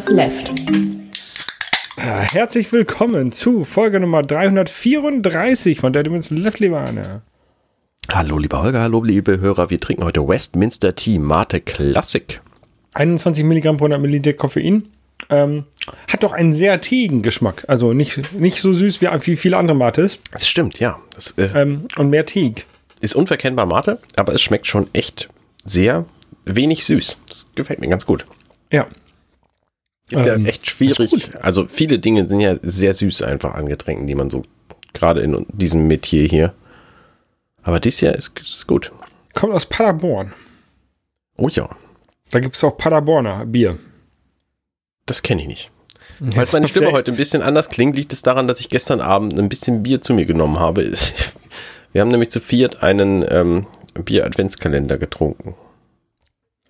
Devil's Left. Ja, herzlich willkommen zu Folge Nummer 334 von der Devil's Left, lieber Arne. Hallo, lieber Holger, hallo, liebe Hörer. Wir trinken heute Westminster Tea Mate Classic. 21 Milligramm pro 100 Milliliter Koffein. Ähm, hat doch einen sehr teeigen Geschmack. Also nicht, nicht so süß wie, wie viele andere Mates. Das stimmt, ja. Das äh, Ähm, und mehr teig. ist unverkennbar Mate, aber es schmeckt schon echt sehr wenig süß. Das gefällt mir ganz gut. Ja. Ja Ähm, echt schwierig. Also viele Dinge sind ja sehr süß einfach an Getränken, die man so gerade in diesem Metier hier. Aber dies hier ist, ist gut. Kommt aus Paderborn. Oh ja, Da gibt es auch Paderborner Bier. das kenne ich nicht. Falls meine Stimme heute ein bisschen anders klingt, liegt es daran, dass ich gestern Abend ein bisschen Bier zu mir genommen habe. Wir haben nämlich zu viert einen ähm, Bier-Adventskalender getrunken.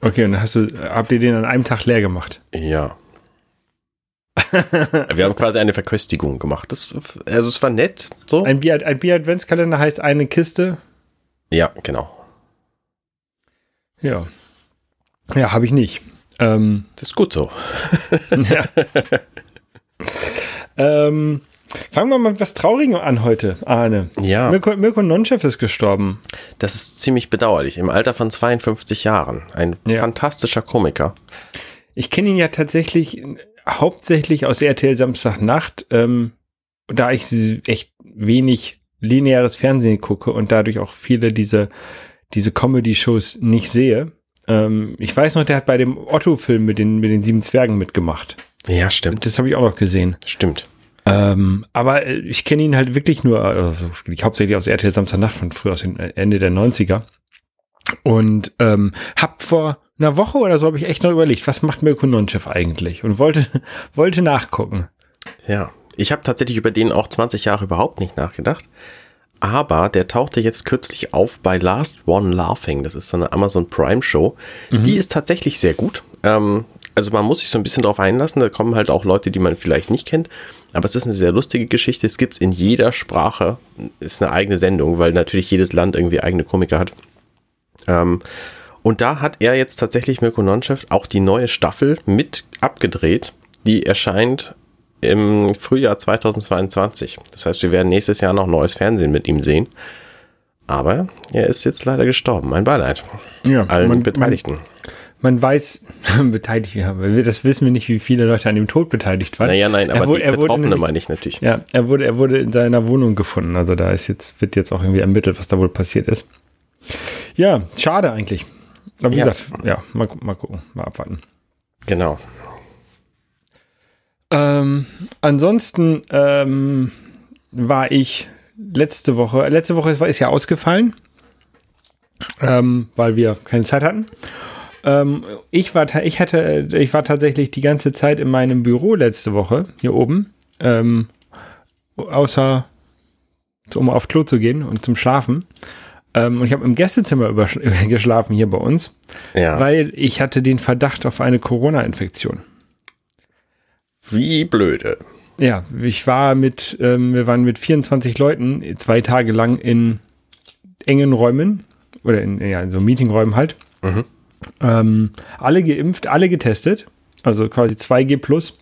Okay, und dann hast du, habt ihr den an einem Tag leer gemacht? Ja. Wir haben quasi eine Verköstigung gemacht. Das, also es war nett. So. Ein Bier, ein Bier-Adventskalender heißt eine Kiste. Ja, genau. Ja. Ja, habe ich nicht. Ähm, Das ist gut so. ja. ähm, fangen wir mal mit was Traurigem an heute, Arne. Ja, Mirko, Mirko Nonchef ist gestorben. das ist ziemlich bedauerlich. Im Alter von 52 Jahren. Ein Ja. fantastischer Komiker. Ich kenne ihn ja tatsächlich hauptsächlich aus RTL Samstagnacht, ähm, da ich echt wenig lineares Fernsehen gucke und dadurch auch viele diese, diese Comedy-Shows nicht sehe. Ähm, ich weiß noch, der hat bei dem Otto-Film mit den, mit den sieben Zwergen mitgemacht. Ja, stimmt. Das habe ich auch noch gesehen. Stimmt. Ähm, aber äh, ich kenne ihn halt wirklich nur, also hauptsächlich aus RTL Samstagnacht von früher aus dem Ende der 90er. Und ähm, hab vor einer Woche oder so habe ich echt noch überlegt, was macht Mirko Nonchef eigentlich? Und wollte, wollte nachgucken. Ja, ich habe tatsächlich über den auch 20 Jahre überhaupt nicht nachgedacht. Aber der tauchte jetzt kürzlich auf bei Last One Laughing. Das ist so eine Amazon Prime Show. Die ist tatsächlich sehr gut. Ähm, also man muss sich so ein bisschen drauf einlassen. Da kommen halt auch Leute, die man vielleicht nicht kennt. Aber es ist eine sehr lustige Geschichte. Es gibt in jeder Sprache, ist eine eigene Sendung, weil natürlich jedes Land irgendwie eigene Komiker hat. Ähm, und da hat er jetzt tatsächlich Mirko Nonchef auch die neue Staffel mit abgedreht. Die erscheint im Frühjahr 2022. Das heißt, wir werden nächstes Jahr noch neues Fernsehen mit ihm sehen. Aber er ist jetzt leider gestorben. Ein Beileid. Ja, Allen man, Beteiligten. Man, man weiß, beteiligt, ja, das wissen wir nicht, wie viele Leute an dem Tod beteiligt waren. naja, nein, aber er wurde, die Betroffene nämlich- meine ich natürlich. Ja, er wurde, er wurde in seiner Wohnung gefunden. Also da ist jetzt, wird jetzt auch irgendwie ermittelt, was da wohl passiert ist. Ja, schade eigentlich. Aber wie Ja. gesagt, ja, mal, mal gucken, mal abwarten. Genau. Ähm, ansonsten ähm, war ich letzte Woche, letzte Woche ist ja ausgefallen, ähm, weil wir keine Zeit hatten. Ähm, ich war, ich hatte, ich war tatsächlich die ganze Zeit in meinem Büro letzte Woche hier oben, ähm, außer um auf Klo zu gehen und zum Schlafen. Ähm, und ich habe im Gästezimmer geschlafen hier bei uns, Ja. weil ich hatte den Verdacht auf eine Corona-Infektion. Wie blöde. Ja, ich war mit, ähm, wir waren mit 24 Leuten zwei Tage lang in engen Räumen oder in, ja, in so Meetingräumen halt. Mhm. Ähm, alle geimpft, alle getestet, also quasi 2G plus.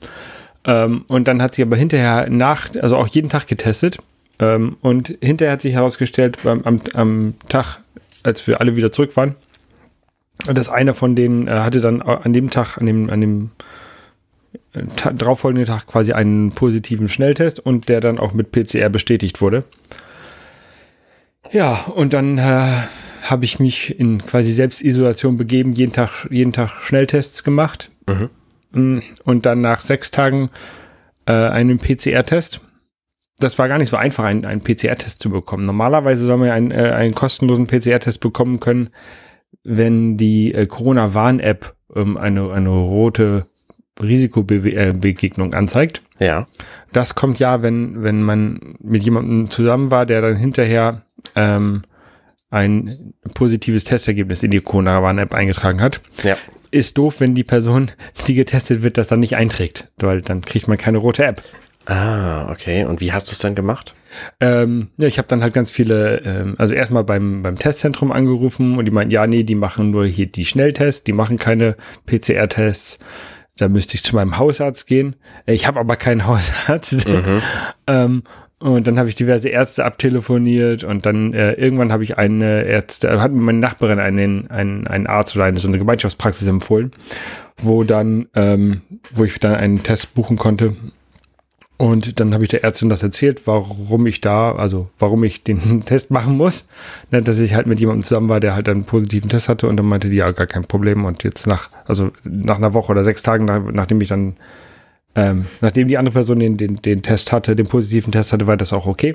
Ähm, und dann hat sich aber hinterher nach, also auch jeden Tag getestet. Ähm, und hinterher hat sich herausgestellt, am, am Tag, als wir alle wieder zurück waren, dass einer von denen äh, hatte dann an dem Tag, an dem, an dem ta- darauffolgenden Tag quasi einen positiven Schnelltest und der dann auch mit PCR bestätigt wurde. Ja, und dann äh, habe ich mich in quasi Selbstisolation begeben, jeden Tag, jeden Tag Schnelltests gemacht. Mm, Und dann nach sechs Tagen äh, einen PCR-Test. Das war gar nicht so einfach, einen, einen PCR-Test zu bekommen. Normalerweise soll man ja einen, äh, einen kostenlosen PCR-Test bekommen können, wenn die äh, Corona-Warn-App ähm, eine, eine rote Risikobegegnung anzeigt. Ja. Das kommt ja, wenn, wenn man mit jemandem zusammen war, der dann hinterher ähm, ein positives Testergebnis in die Corona-Warn-App eingetragen hat. Ja. Ist doof, wenn die Person, die getestet wird, das dann nicht einträgt, weil dann kriegt man keine rote App. Ah, okay. Und wie hast du es dann gemacht? Ähm, ja, ich habe dann halt ganz viele, ähm, also erstmal beim, beim Testzentrum angerufen und die meinten, ja, nee, die machen nur hier die Schnelltests, die machen keine PCR-Tests. da müsste ich zu meinem Hausarzt gehen. Ich habe aber keinen Hausarzt. Mhm. ähm, und dann habe ich diverse Ärzte abtelefoniert und dann äh, irgendwann habe ich eine Ärzte, hat mir meine Nachbarin einen, einen, einen Arzt oder eine so eine Gemeinschaftspraxis empfohlen, wo dann, ähm, wo ich dann einen Test buchen konnte und dann habe ich der Ärztin das erzählt, warum ich da, also warum ich den Test machen muss. Ne, dass ich halt mit jemandem zusammen war, der halt einen positiven Test hatte und dann meinte die, ja, gar kein Problem. Und jetzt nach, also nach einer Woche oder sechs Tagen, nach, nachdem ich dann, ähm, nachdem die andere Person den, den, den Test hatte, den positiven Test hatte, war das auch okay.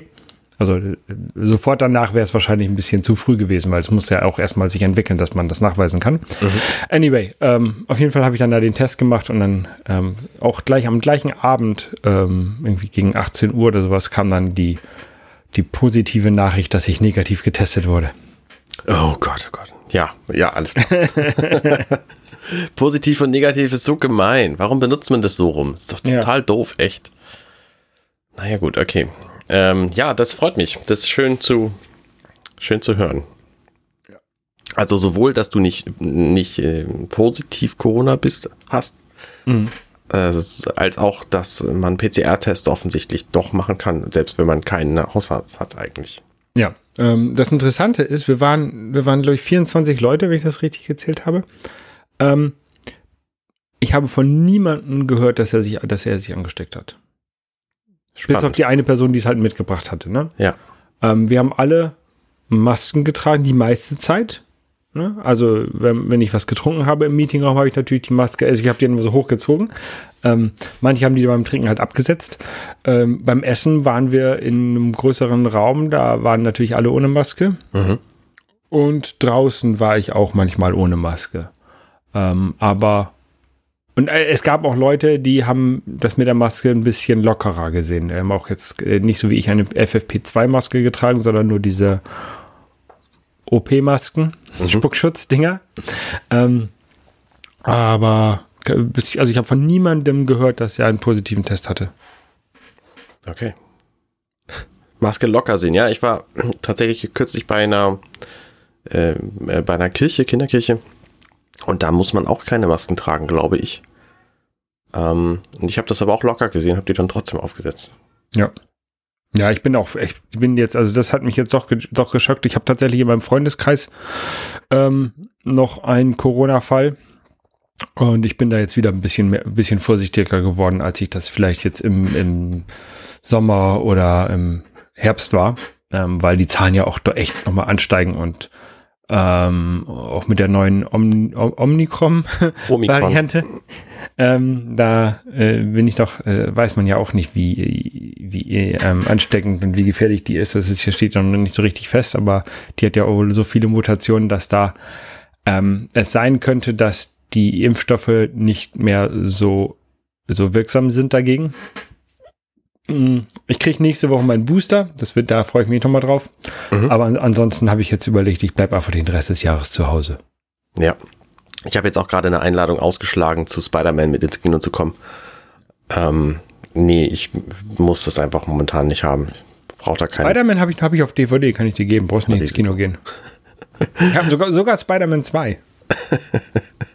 Also äh, sofort danach wäre es wahrscheinlich ein bisschen zu früh gewesen, weil es muss ja auch erstmal sich entwickeln, dass man das nachweisen kann. Mhm. Anyway, ähm, auf jeden Fall habe ich dann da den Test gemacht und dann ähm, auch gleich am gleichen Abend, ähm, irgendwie gegen 18 Uhr oder sowas, kam dann die, die positive Nachricht, dass ich negativ getestet wurde. Oh Gott, oh Gott. Ja, ja, alles klar. Positiv und negativ ist so gemein. Warum benutzt man das so rum? Ist doch total ja. doof, echt. Naja, gut, okay. Ähm, ja, das freut mich. Das ist schön zu, schön zu hören. Ja. Also sowohl, dass du nicht, nicht äh, positiv Corona bist, hast, mhm. äh, als auch, dass man PCR-Tests offensichtlich doch machen kann, selbst wenn man keinen Hausarzt hat eigentlich. Ja, ähm, das Interessante ist, wir waren, wir waren, glaube ich, 24 Leute, wenn ich das richtig gezählt habe. Ähm, ich habe von niemandem gehört, dass er sich, dass er sich angesteckt hat. Spannend. Bis auf die eine Person, die es halt mitgebracht hatte. Ne? Ja. Ähm, wir haben alle Masken getragen, die meiste Zeit. Ne? Also, wenn, wenn ich was getrunken habe im Meetingraum, habe ich natürlich die Maske, also ich habe die immer so hochgezogen. Ähm, manche haben die beim Trinken halt abgesetzt. Ähm, beim Essen waren wir in einem größeren Raum, da waren natürlich alle ohne Maske. Mhm. Und draußen war ich auch manchmal ohne Maske. Ähm, aber und äh, es gab auch Leute, die haben das mit der Maske ein bisschen lockerer gesehen. Die haben auch jetzt äh, nicht so wie ich eine FFP2-Maske getragen, sondern nur diese OP-Masken, mhm. Spuckschutzdinger. Ähm, aber also ich habe von niemandem gehört, dass er einen positiven Test hatte. Okay. Maske locker sehen, ja. Ich war tatsächlich kürzlich bei einer äh, äh bei einer Kirche, Kinderkirche und da muss man auch keine Masken tragen, glaube ich. Ähm, und ich habe das aber auch locker gesehen, habe die dann trotzdem aufgesetzt. Ja. Ja, ich bin auch, ich bin jetzt, also das hat mich jetzt doch, doch geschockt. Ich habe tatsächlich in meinem Freundeskreis ähm, noch einen Corona-Fall. Und ich bin da jetzt wieder ein bisschen mehr, ein bisschen vorsichtiger geworden, als ich das vielleicht jetzt im, im Sommer oder im Herbst war, ähm, weil die Zahlen ja auch echt nochmal ansteigen und ähm, auch mit der neuen Om Omnicrom-Variante. Ähm, da äh, bin ich doch, äh, weiß man ja auch nicht, wie, wie ähm, ansteckend und wie gefährlich die ist. Das ist hier steht noch nicht so richtig fest, aber die hat ja auch so viele Mutationen, dass da ähm, es sein könnte, dass die Impfstoffe nicht mehr so, so wirksam sind dagegen. Mm, ich kriege nächste Woche meinen Booster. Das wird, da freue ich mich nochmal drauf. Mhm. Aber ansonsten habe ich jetzt überlegt, ich bleibe einfach den Rest des Jahres zu Hause. Ja. Ich habe jetzt auch gerade eine Einladung ausgeschlagen, zu Spider-Man mit ins Kino zu kommen. Ähm, nee, ich muss das einfach momentan nicht haben. Braucht da keine. Spider-Man habe ich, hab ich auf DVD, kann ich dir geben. Brauchst nicht ins Kino gehen. Ich habe sogar, sogar Spider-Man 2.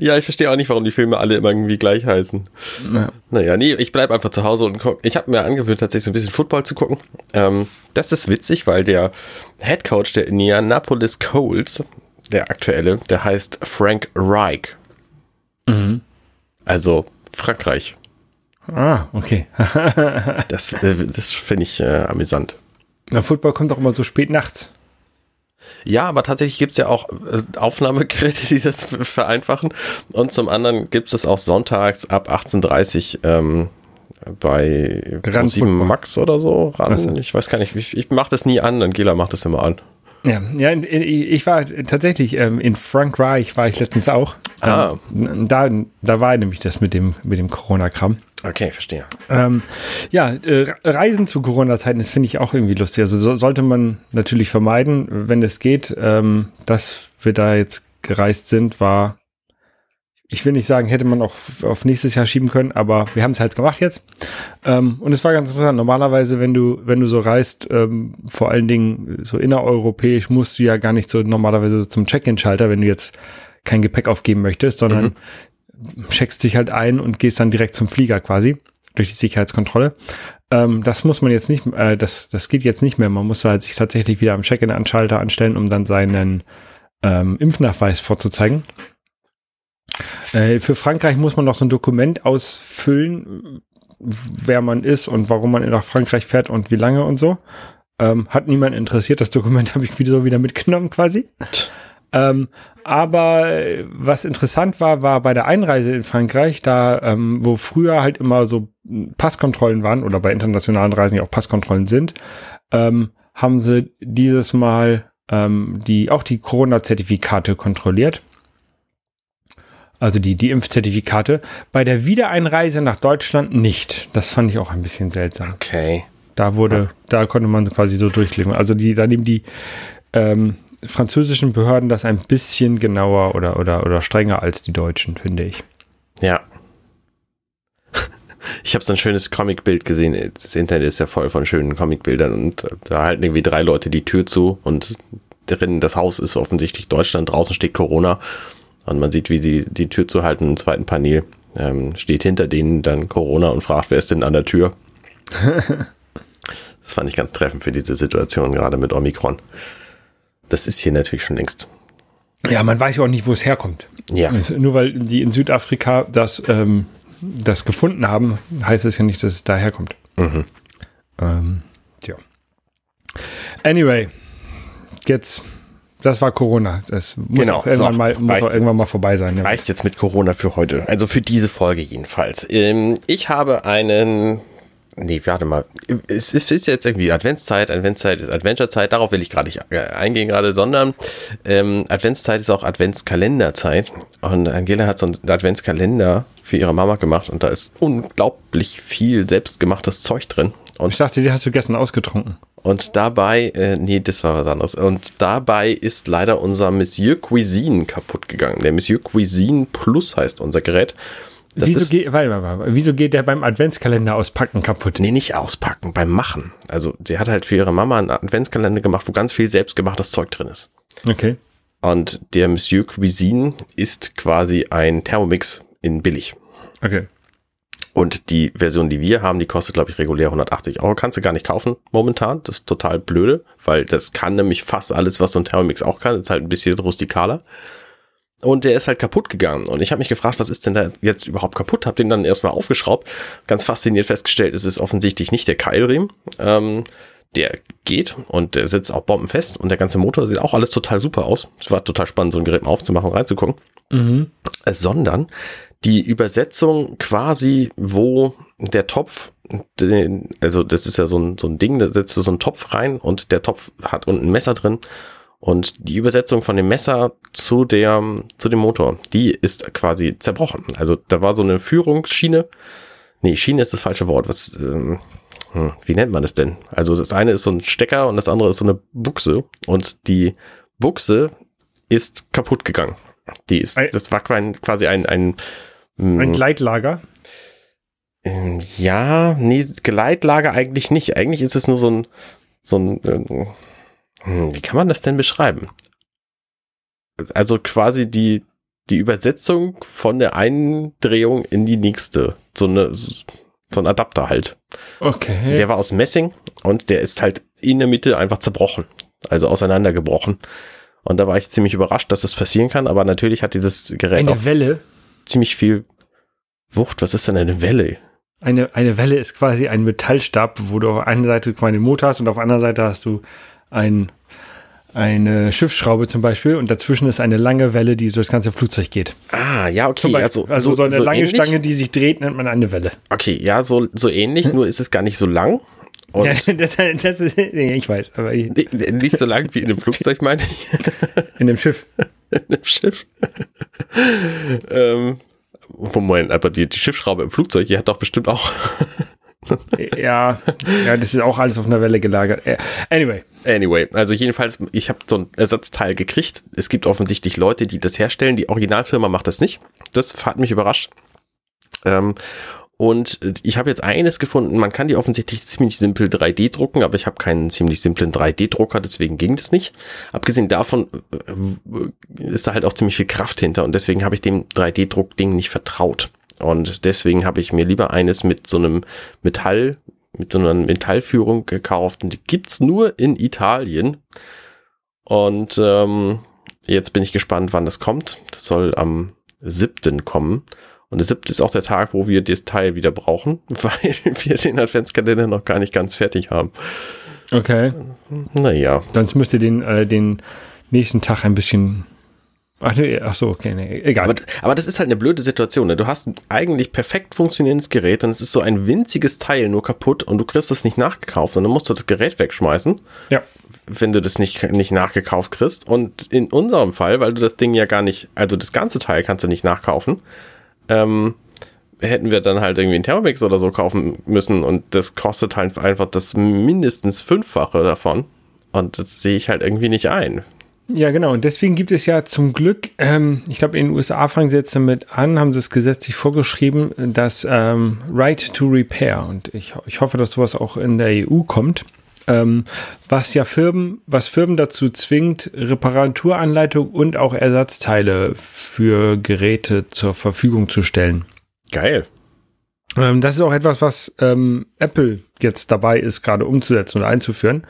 ja, ich verstehe auch nicht, warum die Filme alle immer irgendwie gleich heißen. Ja. Naja, nee, ich bleibe einfach zu Hause und guck. Ich habe mir angewöhnt, tatsächlich so ein bisschen Football zu gucken. Ähm, das ist witzig, weil der Head Coach der Indianapolis Colts, der aktuelle, der heißt Frank Reich. Mhm. Also Frankreich. Ah, okay. das äh, das finde ich äh, amüsant. Na, Football kommt doch immer so spät nachts. Ja, aber tatsächlich gibt es ja auch äh, Aufnahmegeräte, die das vereinfachen. Und zum anderen gibt es auch sonntags ab 18.30 Uhr ähm, bei 7 Max oder so ran. Ich weiß gar nicht, ich, ich mache das nie an, Angela macht das immer an. Ja, ja, ich war tatsächlich ähm, in Frankreich war ich letztens auch. Ah. Ähm, da, da war nämlich das mit dem, mit dem Corona-Kram. Okay, verstehe. Ähm, ja, äh, Reisen zu Corona-Zeiten, das finde ich auch irgendwie lustig. Also so, sollte man natürlich vermeiden, wenn es geht. Ähm, dass wir da jetzt gereist sind, war, ich will nicht sagen, hätte man auch auf nächstes Jahr schieben können, aber wir haben es halt gemacht jetzt. Ähm, und es war ganz interessant. Normalerweise, wenn du, wenn du so reist, ähm, vor allen Dingen so innereuropäisch, musst du ja gar nicht so normalerweise zum Check-in-Schalter, wenn du jetzt kein Gepäck aufgeben möchtest, sondern mhm checkst dich halt ein und gehst dann direkt zum Flieger quasi durch die Sicherheitskontrolle. Ähm, das muss man jetzt nicht, äh, das, das geht jetzt nicht mehr. Man muss halt sich tatsächlich wieder am Check-in-Anschalter anstellen, um dann seinen ähm, Impfnachweis vorzuzeigen. Äh, für Frankreich muss man noch so ein Dokument ausfüllen, wer man ist und warum man nach Frankreich fährt und wie lange und so. Ähm, hat niemand interessiert. Das Dokument habe ich wieder so wieder mitgenommen quasi. Ähm, aber äh, was interessant war, war bei der Einreise in Frankreich, da ähm, wo früher halt immer so Passkontrollen waren oder bei internationalen Reisen ja auch Passkontrollen sind, ähm, haben sie dieses Mal ähm, die auch die Corona-Zertifikate kontrolliert. Also die, die Impfzertifikate. Bei der Wiedereinreise nach Deutschland nicht. Das fand ich auch ein bisschen seltsam. Okay. Da wurde, da konnte man quasi so durchklicken. Also die, da nehmen die ähm, französischen Behörden das ein bisschen genauer oder, oder, oder strenger als die deutschen, finde ich. Ja. Ich habe so ein schönes Comicbild gesehen. Das Internet ist ja voll von schönen Comicbildern und da halten irgendwie drei Leute die Tür zu und drin das Haus ist offensichtlich Deutschland, draußen steht Corona und man sieht, wie sie die Tür zu halten im zweiten Panel. Ähm, steht hinter denen dann Corona und fragt, wer ist denn an der Tür? das fand ich ganz treffend für diese Situation, gerade mit Omikron. Das ist hier natürlich schon längst. Ja, man weiß ja auch nicht, wo es herkommt. Ja. Nur weil die in Südafrika das, ähm, das gefunden haben, heißt es ja nicht, dass es daherkommt. Mhm. Ähm, tja. Anyway, jetzt, das war Corona. Das muss Genau, auch irgendwann, so, mal, muss auch irgendwann mal vorbei sein. Ja. Reicht jetzt mit Corona für heute. Also für diese Folge jedenfalls. Ähm, ich habe einen. Nee, warte mal. Es ist, ist jetzt irgendwie Adventszeit. Adventszeit ist Adventurezeit. Darauf will ich gerade nicht äh, eingehen gerade, sondern ähm, Adventszeit ist auch Adventskalenderzeit. Und Angela hat so einen Adventskalender für ihre Mama gemacht und da ist unglaublich viel selbstgemachtes Zeug drin. Und Ich dachte, die hast du gestern ausgetrunken. und dabei, äh, nee, das war was anderes. Und dabei ist leider unser Monsieur Cuisine kaputt gegangen. Der Monsieur Cuisine Plus heißt unser Gerät. Wieso, geht, warte, warte, warte, wieso geht der beim Adventskalender auspacken kaputt? nee, nicht auspacken, beim Machen. Also, sie hat halt für ihre Mama einen Adventskalender gemacht, wo ganz viel selbstgemachtes Zeug drin ist. Okay. Und der Monsieur Cuisine ist quasi ein Thermomix in billig. Okay. Und die Version, die wir haben, die kostet, glaube ich, regulär 180 Euro. Kannst du gar nicht kaufen momentan. Das ist total blöde, weil das kann nämlich fast alles, was so ein Thermomix auch kann. Ist halt ein bisschen rustikaler. Und der ist halt kaputt gegangen. Und ich habe mich gefragt, was ist denn da jetzt überhaupt kaputt? Hab den dann erstmal aufgeschraubt. Ganz fasziniert festgestellt, es ist offensichtlich nicht der Keilriemen. Ähm, der geht und der sitzt auch bombenfest und der ganze Motor sieht auch alles total super aus. Es war total spannend, so ein Gerät mal aufzumachen und reinzugucken Mhm. sondern die Übersetzung quasi, wo der Topf, den, also das ist ja so ein, so ein Ding, da setzt du so einen Topf rein und der Topf hat unten ein Messer drin und die Übersetzung von dem Messer zu der, zu dem Motor, die ist quasi zerbrochen. Also da war so eine Führungsschiene, nee, Schiene ist das falsche Wort, was, ähm, hm, wie nennt man das denn? Also das eine ist so ein Stecker und das andere ist so eine Buchse und die Buchse ist kaputt gegangen. Die ist, Ei- das war quasi ein, ein, mm, Ein Gleitlager. ähm, ja, nee, Gleitlager eigentlich nicht. Eigentlich ist es nur so ein, so ein, ähm, hm, wie kann man das denn beschreiben? Also quasi die, die Übersetzung von der einen Drehung in die nächste. So eine, so ein Adapter halt. Okay. Der war aus Messing und der ist halt in der Mitte einfach zerbrochen. Also auseinandergebrochen. Und da war ich ziemlich überrascht, dass das passieren kann, aber natürlich hat dieses Gerät auch eine Welle. ziemlich viel Wucht. Was ist denn eine Welle? Eine, eine Welle ist quasi ein Metallstab, wo du auf einer Seite quasi einen Motor hast und auf der anderen Seite hast du ein, eine Schiffsschraube zum Beispiel und dazwischen ist eine lange Welle, die durch das ganze Flugzeug geht. Ah, ja, okay. Beispiel. Also, also so, eine lange ähnlich? Stange, die sich dreht, nennt man eine Welle. Okay, ja, so, so ähnlich, nur ist es gar nicht so lang. Ja, das, das ist, nee, ich weiß, aber in Nee, nicht so lang wie in einem Flugzeug, meine ich. dem Schiff. in einem Schiff. ähm, Moment, aber die, die Schiffsschraube im Flugzeug, die hat doch bestimmt auch. Ja, ja, das ist auch alles auf einer Welle gelagert. Anyway, Anyway, also jedenfalls, ich habe so ein Ersatzteil gekriegt. Es gibt offensichtlich Leute, die das herstellen. Die Originalfirma macht das nicht. Das hat mich überrascht. Ähm, Und ich habe jetzt eines gefunden, man kann die offensichtlich ziemlich simpel 3D drucken, aber ich habe keinen ziemlich simplen 3D-Drucker, deswegen ging das nicht. Abgesehen davon äh, ist da halt auch ziemlich viel Kraft hinter und deswegen habe ich dem 3D-Druck-Ding nicht vertraut. Und deswegen habe ich mir lieber eines mit so einem Metall, mit so einer Metallführung gekauft. Und die gibt's nur in Italien. Und ähm, jetzt bin ich gespannt, wann das kommt. Das soll am 7. kommen. Und der 7. ist auch der Tag, wo wir das Teil wieder brauchen, weil wir den Adventskalender noch gar nicht ganz fertig haben. Okay. Naja. Sonst müsst ihr den, äh, den nächsten Tag ein bisschen Ach, nee, ach so, okay, nee, egal. Aber, aber, das ist halt eine blöde Situation. Ne? Du hast ein eigentlich perfekt funktionierendes Gerät und es ist so ein winziges Teil nur kaputt und du kriegst es nicht nachgekauft und dann musst du das Gerät wegschmeißen. Ja. Wenn du das nicht, nicht nachgekauft kriegst. Und in unserem Fall, weil du das Ding ja gar nicht, also das ganze Teil kannst du nicht nachkaufen, ähm, hätten wir dann halt irgendwie einen Thermomix oder so kaufen müssen und das kostet halt einfach das mindestens Fünffache davon. Und das sehe ich halt irgendwie nicht ein. Ja, genau. Und deswegen gibt es ja zum Glück, ähm, ich glaube, in den USA fangen sie jetzt damit an, haben sie es gesetzlich vorgeschrieben, das ähm, Right to Repair. Und ich, ich hoffe, dass sowas auch in der EU kommt. Ähm, was ja Firmen, was Firmen dazu zwingt, Reparaturanleitung und auch Ersatzteile für Geräte zur Verfügung zu stellen. Geil. Ähm, das ist auch etwas, was ähm, Apple jetzt dabei ist, gerade umzusetzen oder einzuführen,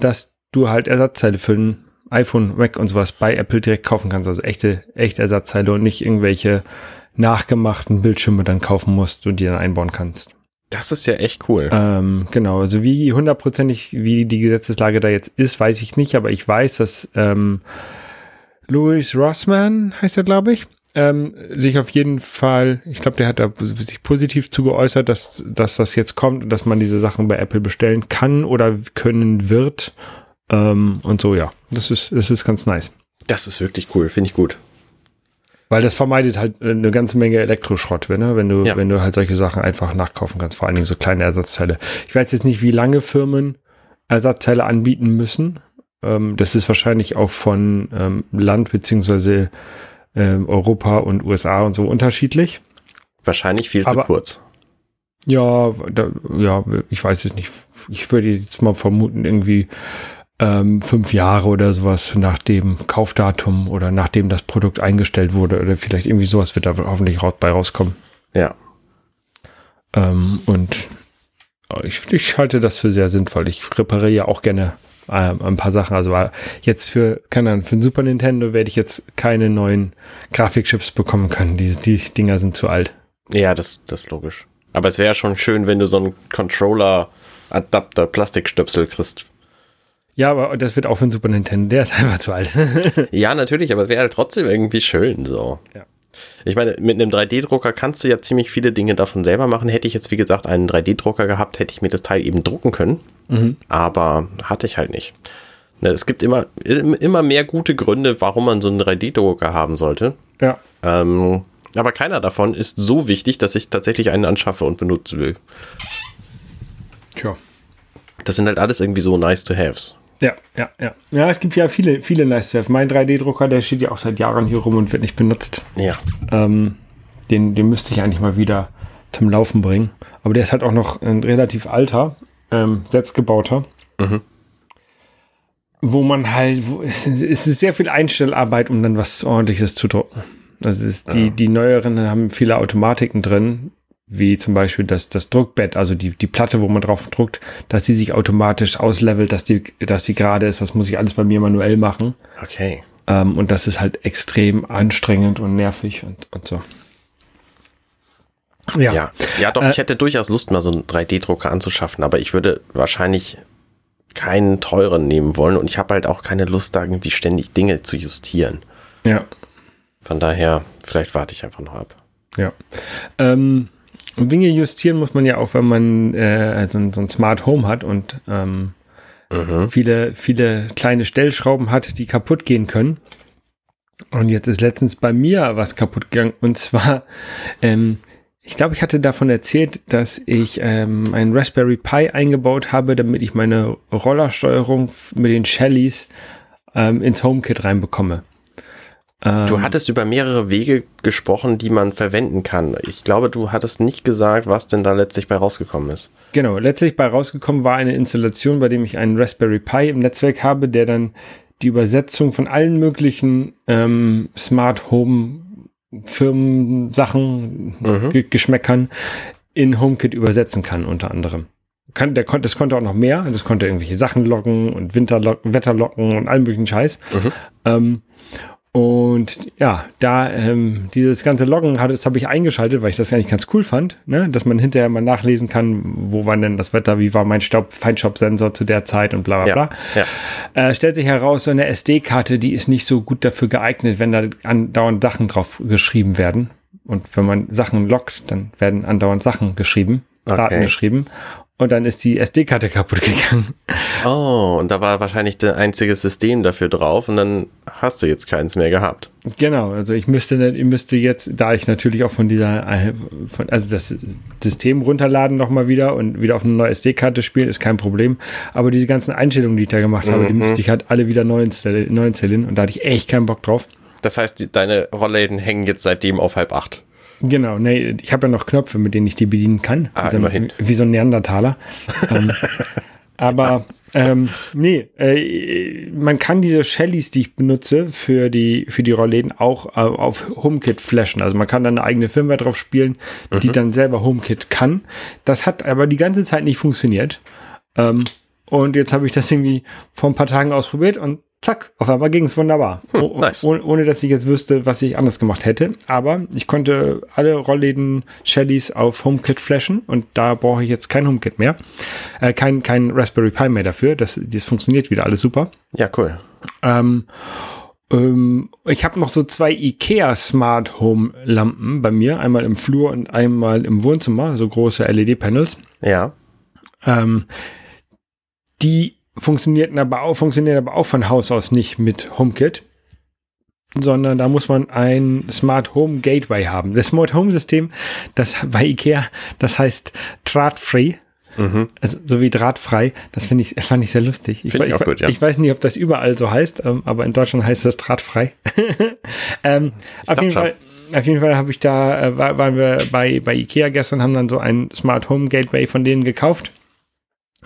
dass du halt Ersatzteile für ein iPhone, Mac und sowas bei Apple direkt kaufen kannst. Also echte, echte Ersatzteile und nicht irgendwelche nachgemachten Bildschirme dann kaufen musst und die dann einbauen kannst. Das ist ja echt cool. Ähm, genau, also wie hundertprozentig, wie die Gesetzeslage da jetzt ist, weiß ich nicht, aber ich weiß, dass ähm, Louis Rossman heißt er, glaube ich, ähm, sich auf jeden Fall, ich glaube, der hat da sich positiv zugeäußert, dass, dass das jetzt kommt und dass man diese Sachen bei Apple bestellen kann oder können wird. Ähm, und so, ja, das ist, das ist ganz nice. Das ist wirklich cool, finde ich gut. Weil das vermeidet halt eine ganze Menge Elektroschrott, ne? wenn du, ja. wenn du halt solche Sachen einfach nachkaufen kannst, vor allen Dingen so kleine Ersatzteile. Ich weiß jetzt nicht, wie lange Firmen Ersatzteile anbieten müssen. Ähm, das ist wahrscheinlich auch von ähm, Land beziehungsweise ähm, Europa und USA und so unterschiedlich. Wahrscheinlich viel Aber, zu kurz. Ja, da, ja, ich weiß es nicht. Ich würde jetzt mal vermuten, irgendwie ähm, fünf Jahre oder sowas nach dem Kaufdatum oder nachdem das Produkt eingestellt wurde oder vielleicht irgendwie sowas wird da hoffentlich raus, bei rauskommen. Ja. Ähm, und ich, ich, halte das für sehr sinnvoll. Ich repariere ja auch gerne äh, ein paar Sachen. Also äh, jetzt für, keine Ahnung, für den Super Nintendo werde ich jetzt keine neuen Grafikchips bekommen können. Die, die Dinger sind zu alt. Ja, das, das ist logisch. Aber es wäre schon schön, wenn du so einen Controller-Adapter Plastikstöpsel kriegst ja, aber das wird auch für ein Super Nintendo. Der ist einfach zu alt. ja, natürlich, aber es wäre halt trotzdem irgendwie schön so. Ja. Ich meine, mit einem 3D-Drucker kannst du ja ziemlich viele Dinge davon selber machen. Hätte ich jetzt, wie gesagt, einen 3D-Drucker gehabt, hätte ich mir das Teil eben drucken können. Mhm. Aber hatte ich halt nicht. Ne, es gibt immer, immer mehr gute Gründe, warum man so einen 3D-Drucker haben sollte. Ja. Ähm, aber keiner davon ist so wichtig, dass ich tatsächlich einen anschaffe und benutzen will. Tja. Das sind halt alles irgendwie so nice to haves. Ja, ja, ja. Ja, es gibt ja viele, viele nice to have. Mein 3D-Drucker, der steht ja auch seit Jahren hier rum und wird nicht benutzt. Ja. Ähm, den, den müsste ich eigentlich mal wieder zum Laufen bringen. Aber der ist halt auch noch ein relativ alter, ähm, selbstgebauter. Mhm. Wo man halt, wo, es ist sehr viel Einstellarbeit, um dann was ordentliches zu drucken. Also die, ja. die neueren haben viele Automatiken drin, wie zum Beispiel das, das Druckbett, also die, die Platte, wo man drauf druckt, dass die sich automatisch auslevelt, dass die, dass die gerade ist. Das muss ich alles bei mir manuell machen. Okay. Ähm, und das ist halt extrem anstrengend und nervig und, und so. Ja. ja, ja doch, äh, ich hätte durchaus Lust, mal so einen 3D-Drucker anzuschaffen, aber ich würde wahrscheinlich keinen teuren nehmen wollen und ich habe halt auch keine Lust, da irgendwie ständig Dinge zu justieren. Ja. Von daher, vielleicht warte ich einfach noch ab. Ja. Ähm, Dinge justieren muss man ja auch, wenn man äh, so, ein, so ein Smart Home hat und ähm, mhm. viele, viele kleine Stellschrauben hat, die kaputt gehen können. Und jetzt ist letztens bei mir was kaputt gegangen. Und zwar, ähm, ich glaube, ich hatte davon erzählt, dass ich ähm, einen Raspberry Pi eingebaut habe, damit ich meine Rollersteuerung mit den Shellys ähm, ins HomeKit reinbekomme. Ähm, du hattest über mehrere Wege gesprochen, die man verwenden kann. Ich glaube, du hattest nicht gesagt, was denn da letztlich bei rausgekommen ist. Genau, letztlich bei rausgekommen war eine Installation, bei dem ich einen Raspberry Pi im Netzwerk habe, der dann die Übersetzung von allen möglichen ähm, Smart Home Firmensachen, mhm. Geschmäckern in HomeKit übersetzen kann, unter anderem. Kann, der, das konnte auch noch mehr. Das konnte irgendwelche Sachen loggen und Winterlocken, Wetterlocken und allen möglichen Scheiß. Mhm. Ähm, und ja, da ähm, dieses ganze Loggen hat, das habe ich eingeschaltet, weil ich das eigentlich ganz cool fand, ne? dass man hinterher mal nachlesen kann, wo war denn das Wetter, wie war mein Staub, Feinstaubsensor zu der Zeit und bla bla bla. Ja, ja. Äh, stellt sich heraus, so eine SD-Karte, die ist nicht so gut dafür geeignet, wenn da andauernd Sachen drauf geschrieben werden. Und wenn man Sachen loggt, dann werden andauernd Sachen geschrieben, okay. Daten geschrieben und dann ist die SD-Karte kaputt gegangen. Oh, und da war wahrscheinlich der einzige System dafür drauf und dann hast du jetzt keins mehr gehabt. Genau, also ich müsste, ich müsste jetzt, da ich natürlich auch von dieser, von, also das System runterladen nochmal wieder und wieder auf eine neue SD-Karte spielen, ist kein Problem. Aber diese ganzen Einstellungen, die ich da gemacht habe, mhm. die müsste ich halt alle wieder neu installieren, neu installieren und da hatte ich echt keinen Bock drauf. Das heißt, deine Rollläden hängen jetzt seitdem auf halb acht. Genau, nee, ich habe ja noch Knöpfe, mit denen ich die bedienen kann. Ah, also, immerhin. Wie so ein Neandertaler. ähm, aber ähm, nee, äh, man kann diese Shellys, die ich benutze für die, für die Rollläden, auch äh, auf HomeKit flashen. Also man kann dann eine eigene Firmware drauf spielen, mhm. die dann selber HomeKit kann. Das hat aber die ganze Zeit nicht funktioniert. Ähm, und jetzt habe ich das irgendwie vor ein paar Tagen ausprobiert und zack, auf einmal ging es wunderbar. Hm, nice. ohne, ohne, dass ich jetzt wüsste, was ich anders gemacht hätte. Aber ich konnte alle Rollläden Shellys auf HomeKit flashen und da brauche ich jetzt kein HomeKit mehr. Äh, kein, kein Raspberry Pi mehr dafür. Das, das funktioniert wieder alles super. Ja, cool. Ähm, ähm, ich habe noch so zwei IKEA Smart Home Lampen bei mir. Einmal im Flur und einmal im Wohnzimmer. So große LED-Panels. Ja. Ähm, die funktionierten aber auch, funktioniert aber auch von Haus aus nicht mit HomeKit, sondern da muss man ein Smart Home Gateway haben. Das Smart Home System, das bei IKEA, das heißt drahtfrei. Mhm. Also, so wie drahtfrei, das finde ich, fand ich sehr lustig. Ich, ich, ich, gut, ja. ich, weiß nicht, ob das überall so heißt, ähm, aber in Deutschland heißt das drahtfrei. ähm, auf, jeden Fall, auf jeden Fall habe ich da, äh, waren wir bei, bei Ikea gestern, haben dann so ein Smart Home Gateway von denen gekauft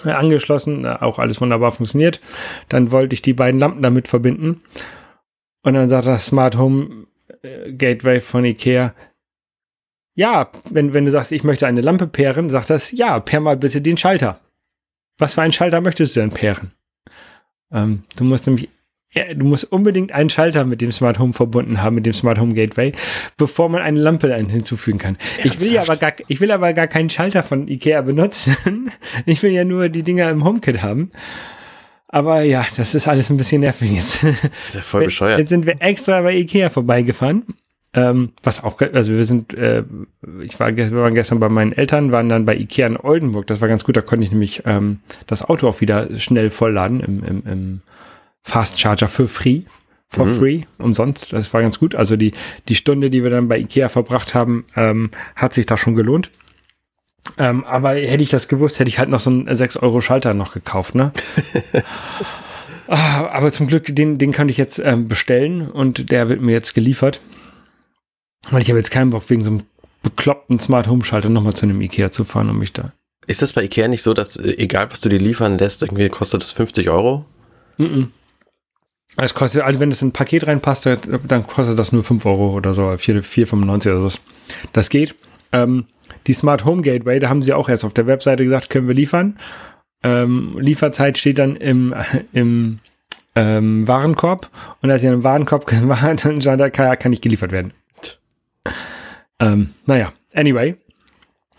angeschlossen, auch alles wunderbar funktioniert. Dann wollte ich die beiden Lampen damit verbinden. Und dann sagt das Smart Home äh, Gateway von Ikea, ja, wenn, wenn du sagst, ich möchte eine Lampe pairen, sagt das, ja, pair mal bitte den Schalter. Was für einen Schalter möchtest du denn pairen? Ähm, du musst nämlich ja, du musst unbedingt einen Schalter mit dem Smart Home verbunden haben, mit dem Smart Home Gateway, bevor man eine Lampe hinzufügen kann. Ich will, aber gar, ich will aber gar keinen Schalter von Ikea benutzen. Ich will ja nur die Dinger im HomeKit haben. Aber ja, das ist alles ein bisschen nervig jetzt. Das ist ja voll bescheuert. Jetzt sind wir extra bei Ikea vorbeigefahren. Ähm, was auch, also wir sind, äh, ich war, wir waren gestern bei meinen Eltern, waren dann bei Ikea in Oldenburg. Das war ganz gut, da konnte ich nämlich ähm, das Auto auch wieder schnell vollladen im, im, im Fast Charger für free, for mhm. free, umsonst. Das war ganz gut. Also die, die Stunde, die wir dann bei Ikea verbracht haben, ähm, hat sich da schon gelohnt. Ähm, aber hätte ich das gewusst, hätte ich halt noch so einen 6-Euro-Schalter noch gekauft, ne? ah, aber zum Glück, den, den kann ich jetzt ähm, bestellen und der wird mir jetzt geliefert. Weil ich habe jetzt keinen Bock, wegen so einem bekloppten Smart Home Schalter nochmal zu einem Ikea zu fahren, um mich da. Ist das bei Ikea nicht so, dass äh, egal was du dir liefern lässt, irgendwie kostet das 50 Euro? Mm, -mm. Es kostet, also wenn es in ein Paket reinpasst, dann kostet das nur 5 Euro oder so, 4,95 oder so. Das geht. Ähm, die Smart Home Gateway, da haben sie auch erst auf der Webseite gesagt, können wir liefern. Ähm, Lieferzeit steht dann im, im ähm, Warenkorb und als ich einen Warenkorb war, dann stand da, kann, kann nicht geliefert werden. Ähm, naja, anyway.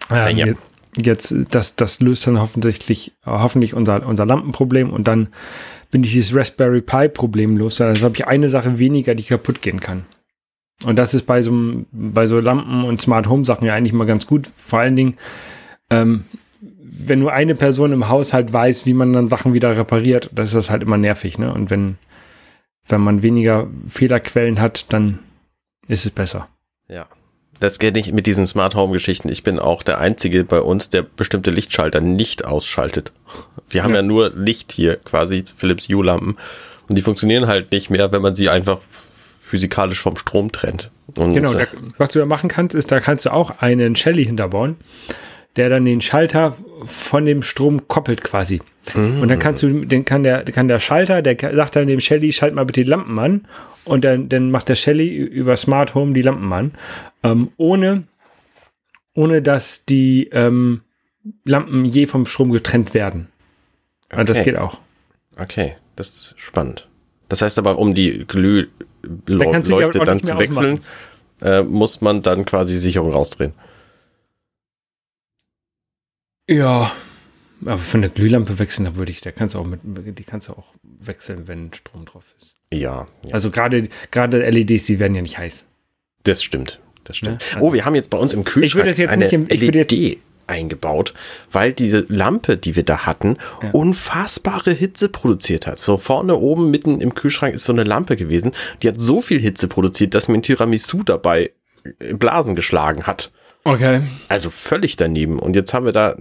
Ähm, ja. Jetzt, das, das löst dann hoffentlich, hoffentlich unser, unser Lampenproblem und dann bin ich dieses Raspberry Pi Problem los. Also habe ich eine Sache weniger, die kaputt gehen kann. Und das ist bei so, bei so Lampen und Smart Home Sachen ja eigentlich mal ganz gut. Vor allen Dingen, ähm, wenn nur eine Person im Haushalt weiß, wie man dann Sachen wieder repariert, das ist das halt immer nervig, ne? Und wenn, wenn man weniger Fehlerquellen hat, dann ist es besser. Ja. Das geht nicht mit diesen Smart Home Geschichten. Ich bin auch der Einzige bei uns, der bestimmte Lichtschalter nicht ausschaltet. Wir haben ja, ja nur Licht hier, quasi Philips Hue Lampen. Und die funktionieren halt nicht mehr, wenn man sie einfach physikalisch vom Strom trennt. Und genau, da, was du da machen kannst, ist, da kannst du auch einen Shelly hinterbauen, der dann den Schalter von dem Strom koppelt quasi. Mhm. Und dann kannst du, den kann der, kann der Schalter, der sagt dann dem Shelly, schalt mal bitte die Lampen an. Und dann, dann macht der Shelly über Smart Home die Lampen an. Ähm, ohne, ohne dass die ähm, Lampen je vom Strom getrennt werden. Okay. Das geht auch. Okay, das ist spannend. Das heißt aber, um die Glühleuchte dann zu wechseln, äh, muss man dann quasi Sicherung rausdrehen. Ja, aber von der Glühlampe wechseln, da würde ich, da kannst du auch mit, die kannst du auch wechseln, wenn Strom drauf ist. Ja. ja. Also gerade, gerade LEDs, die werden ja nicht heiß. Das stimmt. Das stimmt. Ja, also oh, wir haben jetzt bei uns im Kühlschrank eine im, LED eingebaut, weil diese Lampe, die wir da hatten, ja. unfassbare Hitze produziert hat. So vorne oben mitten im Kühlschrank ist so eine Lampe gewesen, die hat so viel Hitze produziert, dass mir ein Tiramisu dabei Blasen geschlagen hat. Okay. Also völlig daneben. Und jetzt haben wir da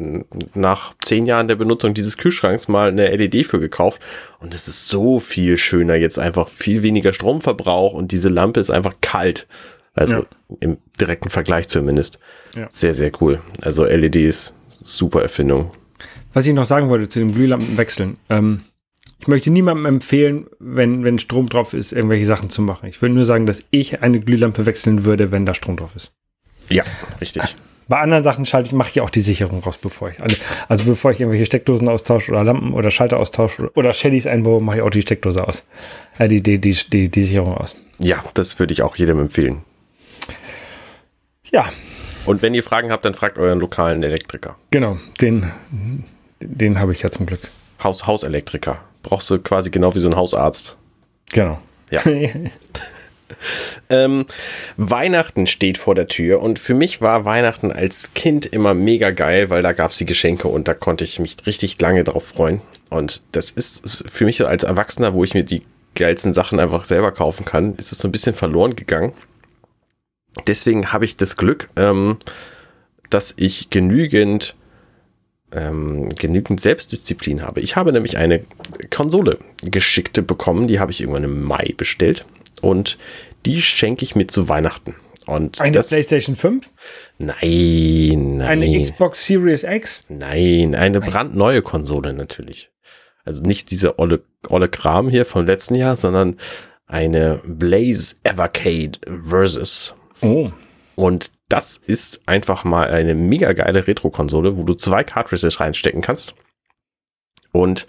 nach zehn Jahren der Benutzung dieses Kühlschranks mal eine LED für gekauft. Und es ist so viel schöner. Jetzt einfach viel weniger Stromverbrauch und diese Lampe ist einfach kalt. Also ja. im direkten Vergleich zumindest. Ja. Sehr, sehr cool. Also LEDs, super Erfindung. Was ich noch sagen wollte zu den Glühlampenwechseln. Ähm, ich möchte niemandem empfehlen, wenn, wenn Strom drauf ist, irgendwelche Sachen zu machen. Ich würde nur sagen, dass ich eine Glühlampe wechseln würde, wenn da Strom drauf ist. Ja, richtig. Bei anderen Sachen schalte ich, mache ich auch die Sicherung raus, bevor ich, also bevor ich irgendwelche Steckdosen austausche oder Lampen oder Schalter austausche oder Shellys einbaue, mache ich auch die Steckdose aus. Äh, die, die, die, die, die Sicherung aus. Ja, das würde ich auch jedem empfehlen. Ja. Und wenn ihr Fragen habt, dann fragt euren lokalen Elektriker. Genau, den, den habe ich ja zum Glück. Haus, Hauselektriker. Brauchst du quasi genau wie so ein Hausarzt. Genau. Ja. ähm, Weihnachten steht vor der Tür und für mich war Weihnachten als Kind immer mega geil, weil da gab es die Geschenke und da konnte ich mich richtig lange drauf freuen. Und das ist für mich als Erwachsener, wo ich mir die geilsten Sachen einfach selber kaufen kann, ist es so ein bisschen verloren gegangen. Deswegen habe ich das Glück, ähm, dass ich genügend ähm, genügend Selbstdisziplin habe. Ich habe nämlich eine Konsole geschickte bekommen, die habe ich irgendwann im Mai bestellt und die schenke ich mir zu Weihnachten. Und eine das, PlayStation 5? Nein, nein. Eine Xbox Series X? Nein, eine brandneue Konsole natürlich. Also nicht diese olle, olle Kram hier vom letzten Jahr, sondern eine Blaze Evercade Versus. Oh. Und das ist einfach mal eine mega geile Retro-Konsole, wo du zwei Cartridges reinstecken kannst. Und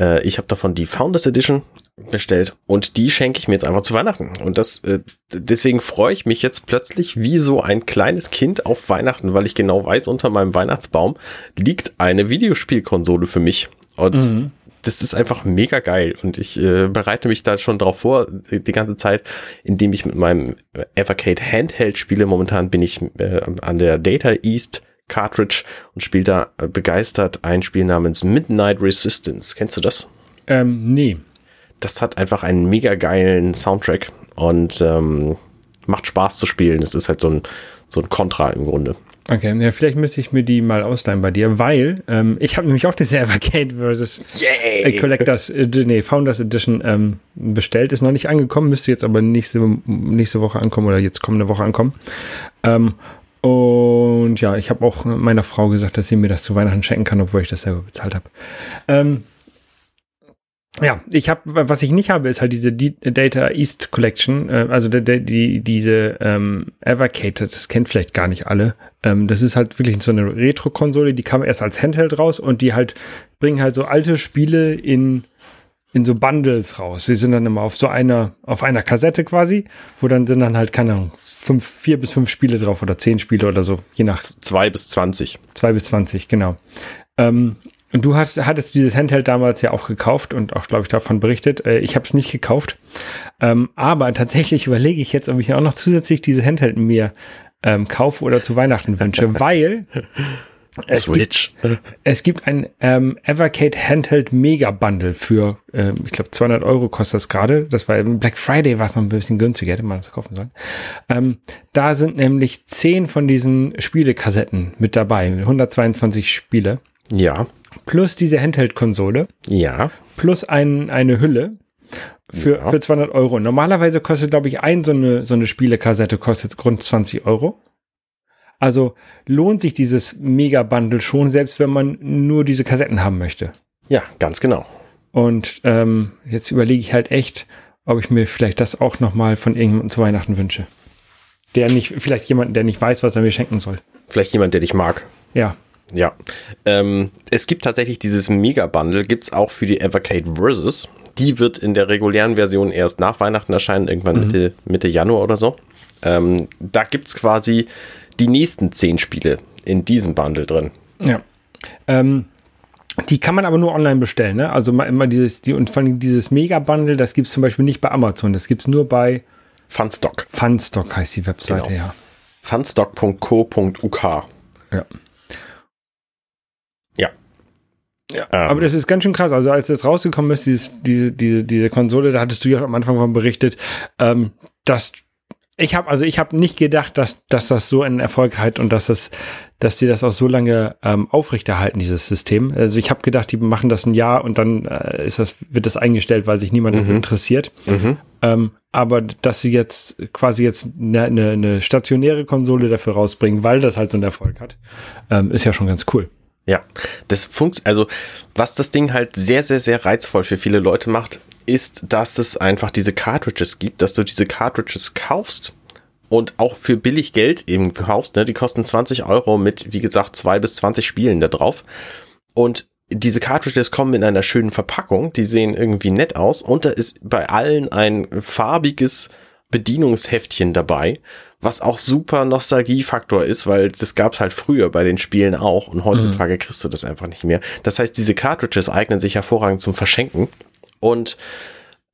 äh, ich habe davon die Founders Edition bestellt und die schenke ich mir jetzt einfach zu Weihnachten. Und das äh, deswegen freue ich mich jetzt plötzlich wie so ein kleines Kind auf Weihnachten, weil ich genau weiß, unter meinem Weihnachtsbaum liegt eine Videospielkonsole für mich. Und mhm das ist einfach mega geil und ich äh, bereite mich da schon drauf vor, die ganze Zeit, indem ich mit meinem Evercade Handheld spiele. Momentan bin ich äh, an der Data East Cartridge und spiele da äh, begeistert ein Spiel namens Midnight Resistance. Kennst du das? Ähm, nee. Das hat einfach einen mega geilen Soundtrack und ähm, macht Spaß zu spielen. Es ist halt so ein, so ein Kontra im Grunde. Okay, ja, vielleicht müsste ich mir die mal ausleihen bei dir, weil ähm, ich habe nämlich auch die Evercade vs. Yay. Collectors, äh, nee, Founders Edition ähm, bestellt. Ist noch nicht angekommen, müsste jetzt aber nächste, nächste Woche ankommen oder jetzt kommende Woche ankommen. Ähm, und ja, ich habe auch meiner Frau gesagt, dass sie mir das zu Weihnachten schenken kann, obwohl ich das selber bezahlt habe. Ähm, ja, ich habe, was ich nicht habe, ist halt diese Data East Collection, äh, also die, die, diese ähm, Evercade, das kennt vielleicht gar nicht alle. Ähm, das ist halt wirklich so eine Retro-Konsole, die kam erst als Handheld raus und die halt bringen halt so alte Spiele in in so Bundles raus. Sie sind dann immer auf so einer, auf einer Kassette quasi, wo dann sind dann halt, keine Ahnung, fünf, vier bis fünf Spiele drauf oder zehn Spiele oder so, je nach. Zwei bis zwanzig. Zwei bis zwanzig, genau. Ähm, und du hast, hattest dieses Handheld damals ja auch gekauft und auch, glaube ich, davon berichtet. Äh, ich habe es nicht gekauft. Ähm, aber tatsächlich überlege ich jetzt, ob ich auch noch zusätzlich diese Handheld mir ähm, kaufe oder zu Weihnachten wünsche, weil es Switch. Gibt, es gibt ein ähm, Evercade Handheld Mega Bundle für, ähm, ich glaube, 200 Euro kostet das gerade. Das war Black Friday, war es noch ein bisschen günstiger, hätte man das kaufen sollen. Ähm, da sind nämlich 10 von diesen Spielekassetten mit dabei, 122 Spiele. Ja plus diese Handheld-Konsole. Ja. Plus ein, eine Hülle. für, Ja. für 200 Euro. Normalerweise kostet, glaube ich, ein so eine, so eine Spielekassette kostet rund 20 Euro. Also lohnt sich dieses Mega-Bundle schon, selbst wenn man nur diese Kassetten haben möchte. Ja, ganz genau. Und ähm, jetzt überlege ich halt echt, ob ich mir vielleicht das auch noch mal von irgendjemandem zu Weihnachten wünsche. Der nicht, vielleicht jemanden, der nicht weiß, was er mir schenken soll. Vielleicht jemand, der dich mag. Ja. Ja. Ähm, es gibt tatsächlich dieses Mega-Bundle, gibt's auch für die Evercade Versus. Die wird in der regulären Version erst nach Weihnachten erscheinen, irgendwann Mitte, Mitte Januar oder so. Ähm, da gibt's quasi die nächsten zehn Spiele in diesem Bundle drin. Ja. Ähm, die kann man aber nur online bestellen, ne? Also immer dieses, die, und vor allem dieses Mega-Bundle, das gibt's zum Beispiel nicht bei Amazon, das gibt's nur bei Funstock. Funstock heißt die Webseite, Genau. ja. Funstock.co.uk. Ja. Ja, Ähm. aber das ist ganz schön krass. Also als das rausgekommen ist, dieses, diese, diese, diese Konsole, da hattest du ja am Anfang von berichtet, ähm, dass ich habe also ich habe nicht gedacht, dass, dass das so einen Erfolg hat und dass das, dass die das auch so lange ähm, aufrechterhalten dieses System. Also ich habe gedacht, die machen das ein Jahr und dann äh, ist das wird das eingestellt, weil sich niemand dafür interessiert. Mhm. Ähm, aber dass sie jetzt quasi jetzt eine, eine, eine stationäre Konsole dafür rausbringen, weil das halt so einen Erfolg hat, ähm, ist ja schon ganz cool. Ja, das funkt, also was das Ding halt sehr, sehr, sehr reizvoll für viele Leute macht, ist, dass es einfach diese Cartridges gibt, dass du diese Cartridges kaufst und auch für billig Geld eben kaufst. Ne? Die kosten 20 Euro mit, wie gesagt, zwei bis 20 Spielen da drauf. Und diese Cartridges kommen in einer schönen Verpackung, die sehen irgendwie nett aus und da ist bei allen ein farbiges Bedienungsheftchen dabei, was auch super Nostalgiefaktor ist, weil das gab's halt früher bei den Spielen auch und heutzutage kriegst du das einfach nicht mehr. Das heißt, diese Cartridges eignen sich hervorragend zum Verschenken und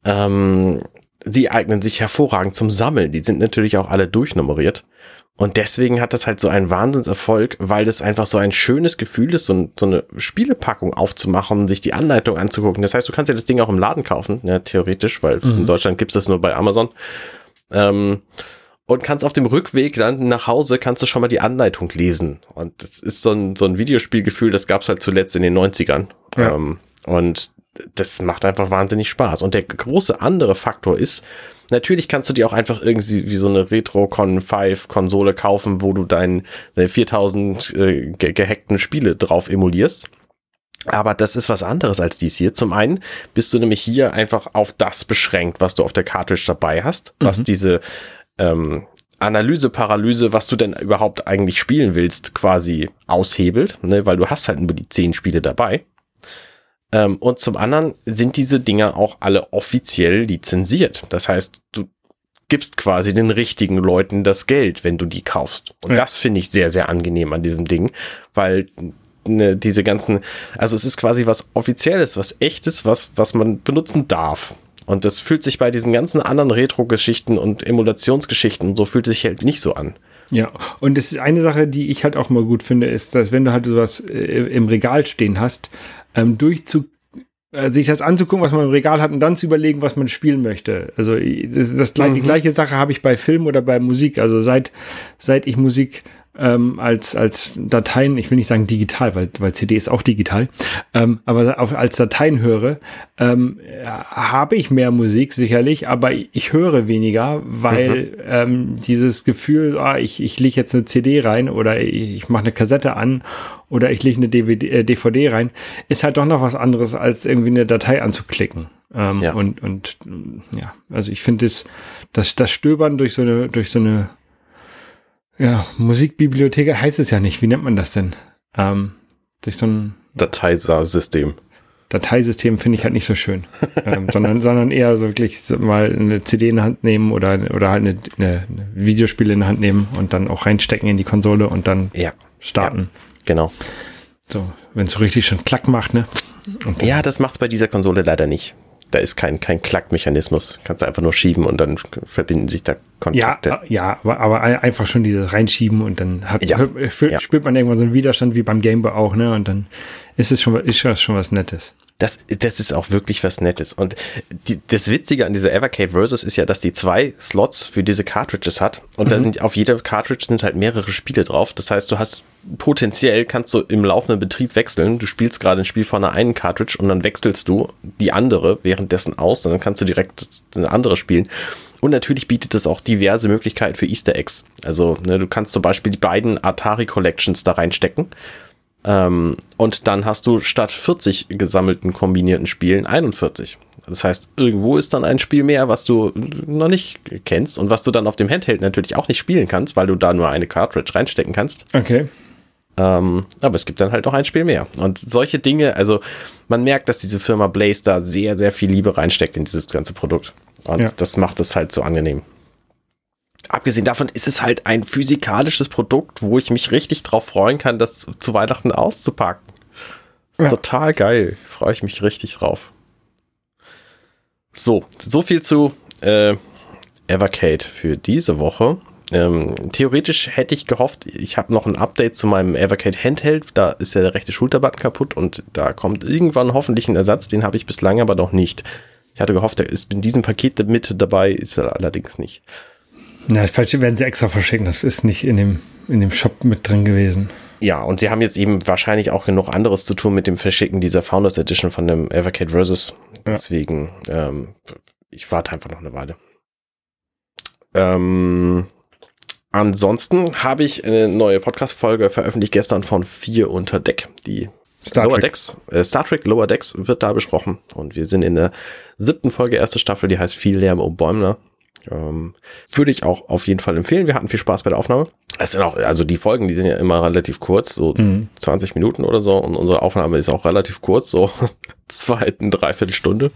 ähm, sie eignen sich hervorragend zum Sammeln. Die sind natürlich auch alle durchnummeriert. Und deswegen hat das halt so einen Wahnsinnserfolg, weil das einfach so ein schönes Gefühl ist, so, ein, so eine Spielepackung aufzumachen, sich die Anleitung anzugucken. Das heißt, du kannst ja das Ding auch im Laden kaufen, ne, theoretisch, weil in Deutschland gibt's das nur bei Amazon. Ähm, und kannst auf dem Rückweg dann nach Hause, kannst du schon mal die Anleitung lesen. Und das ist so ein, so ein Videospielgefühl, das gab's halt zuletzt in den 90ern. Ja. Ähm, und das macht einfach wahnsinnig Spaß. Und der große andere Faktor ist, natürlich kannst du dir auch einfach irgendwie wie so eine Retro-Con 5 Konsole kaufen, wo du dein, deine 4000 äh, ge gehackten Spiele drauf emulierst. Aber das ist was anderes als dies hier. Zum einen bist du nämlich hier einfach auf das beschränkt, was du auf der Cartridge dabei hast, was diese ähm, Analyse, Paralyse, was du denn überhaupt eigentlich spielen willst, quasi aushebelt, ne? weil du hast halt nur die zehn Spiele dabei. Ähm, und zum anderen sind diese Dinger auch alle offiziell lizenziert. Das heißt, du gibst quasi den richtigen Leuten das Geld, wenn du die kaufst. Und Ja. das finde ich sehr, sehr angenehm an diesem Ding, weil ne, diese ganzen, also es ist quasi was Offizielles, was Echtes, was, was man benutzen darf. Und das fühlt sich bei diesen ganzen anderen Retro-Geschichten und Emulationsgeschichten, so fühlt sich halt nicht so an. Ja, und es ist eine Sache, die ich halt auch mal gut finde, ist, dass wenn du halt sowas äh, im Regal stehen hast, ähm, durchzu äh, sich das anzugucken, was man im Regal hat und dann zu überlegen, was man spielen möchte. Also das, das, gleich- die gleiche Sache habe ich bei Film oder bei Musik. Also seit seit ich Musik ähm, als als Dateien, ich will nicht sagen digital, weil weil CD ist auch digital, ähm, aber auf, als Dateien höre, ähm, habe ich mehr Musik sicherlich, aber ich höre weniger, weil ähm, dieses Gefühl, ah, ich ich lege jetzt eine CD rein oder ich, ich mache eine Kassette an oder ich lege eine DVD, äh, DVD rein, ist halt doch noch was anderes, als irgendwie eine Datei anzuklicken. Ähm, Ja. Und, und ja, also ich finde das, das, das Stöbern durch so eine, durch so eine ja, Musikbibliothek heißt es ja nicht. Wie nennt man das denn? Ähm, durch so ein Dateisystem. Dateisystem finde ich halt nicht so schön, ähm, sondern, sondern eher so wirklich mal eine CD in die Hand nehmen oder, oder halt eine, eine, eine Videospiele in die Hand nehmen und dann auch reinstecken in die Konsole und dann Ja, starten. genau. So, wenn es so richtig schon Klack macht, ne? Ja, das macht's bei dieser Konsole leider nicht. Da ist kein, kein Klackmechanismus. Kannst du einfach nur schieben und dann verbinden sich da ja, Kontakte. äh, ja, aber, aber ein- einfach schon dieses Reinschieben und dann hat, Ja, hört- ja. spürt man irgendwann so einen Widerstand wie beim Gameboy auch, ne? Und dann ist es schon, ist das schon was Nettes. Das, das ist auch wirklich was Nettes. Und die, das Witzige an dieser Evercade Versus ist ja, dass die zwei Slots für diese Cartridges hat. Und mhm. da sind auf jeder Cartridge sind halt mehrere Spiele drauf. Das heißt, du hast potenziell kannst du im laufenden Betrieb wechseln. Du spielst gerade ein Spiel von einer einen Cartridge und dann wechselst du die andere währenddessen aus und dann kannst du direkt eine andere spielen. Und natürlich bietet es auch diverse Möglichkeiten für Easter Eggs. Also ne, du kannst zum Beispiel die beiden Atari Collections da reinstecken. Ähm, und dann hast du statt 40 gesammelten kombinierten Spielen 41. Das heißt, irgendwo ist dann ein Spiel mehr, was du noch nicht kennst und was du dann auf dem Handheld natürlich auch nicht spielen kannst, weil du da nur eine Cartridge reinstecken kannst. Okay. Ähm, aber es gibt dann halt noch ein Spiel mehr. Und solche Dinge, also man merkt, dass diese Firma Blaze da sehr, sehr viel Liebe reinsteckt in dieses ganze Produkt. Und ja. das macht es halt so angenehm. Abgesehen davon ist es halt ein physikalisches Produkt, wo ich mich richtig drauf freuen kann, das zu Weihnachten auszupacken. Ja. Total geil. Freue ich mich richtig drauf. So, so viel zu äh, Evercade für diese Woche. Ähm, theoretisch hätte ich gehofft, ich habe noch ein Update zu meinem Evercade Handheld. Da ist ja der rechte Schulterbutton kaputt und da kommt irgendwann hoffentlich ein Ersatz. Den habe ich bislang aber noch nicht. Ich hatte gehofft, er ist in diesem Paket mit dabei, ist er allerdings nicht. Na, vielleicht werden sie extra verschicken. Das ist nicht in dem, in dem Shop mit drin gewesen. Ja, und sie haben jetzt eben wahrscheinlich auch genug anderes zu tun mit dem Verschicken dieser Founders Edition von dem Evercade Versus. Ja. Deswegen, ähm, ich warte einfach noch eine Weile. Ähm, ansonsten habe ich eine neue Podcast-Folge veröffentlicht gestern von Vier unter Deck. Die Star Lower Trek. Decks, äh, Star Trek Lower Decks wird da besprochen. Und wir sind in der siebten Folge, erste Staffel, die heißt Viel Lärm um Bäumler. Ähm, würde ich auch auf jeden Fall empfehlen. Wir hatten viel Spaß bei der Aufnahme. Es sind auch, also die Folgen, die sind ja immer relativ kurz, so mhm. 20 Minuten oder so. Und unsere Aufnahme ist auch relativ kurz, so zweiten, dreiviertel Stunde.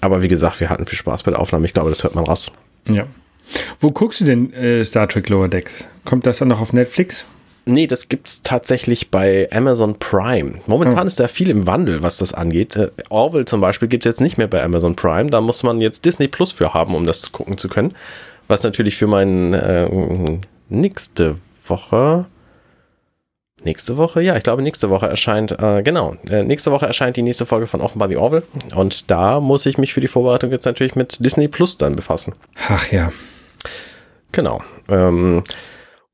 Aber wie gesagt, wir hatten viel Spaß bei der Aufnahme. Ich glaube, das hört man raus. Ja. Wo guckst du denn äh, Star Trek Lower Decks? Kommt das dann noch auf Netflix? Nee, das gibt's tatsächlich bei Amazon Prime. Momentan oh. ist da viel im Wandel, was das angeht. Äh, Orville zum Beispiel gibt's jetzt nicht mehr bei Amazon Prime. Da muss man jetzt Disney Plus für haben, um das gucken zu können. Was natürlich für meinen äh, nächste Woche. Nächste Woche? Ja, ich glaube, nächste Woche erscheint, äh, genau, äh, nächste Woche erscheint die nächste Folge von Offenbar die Orville. Und da muss ich mich für die Vorbereitung jetzt natürlich mit Disney Plus dann befassen. Ach ja. Genau. Ähm,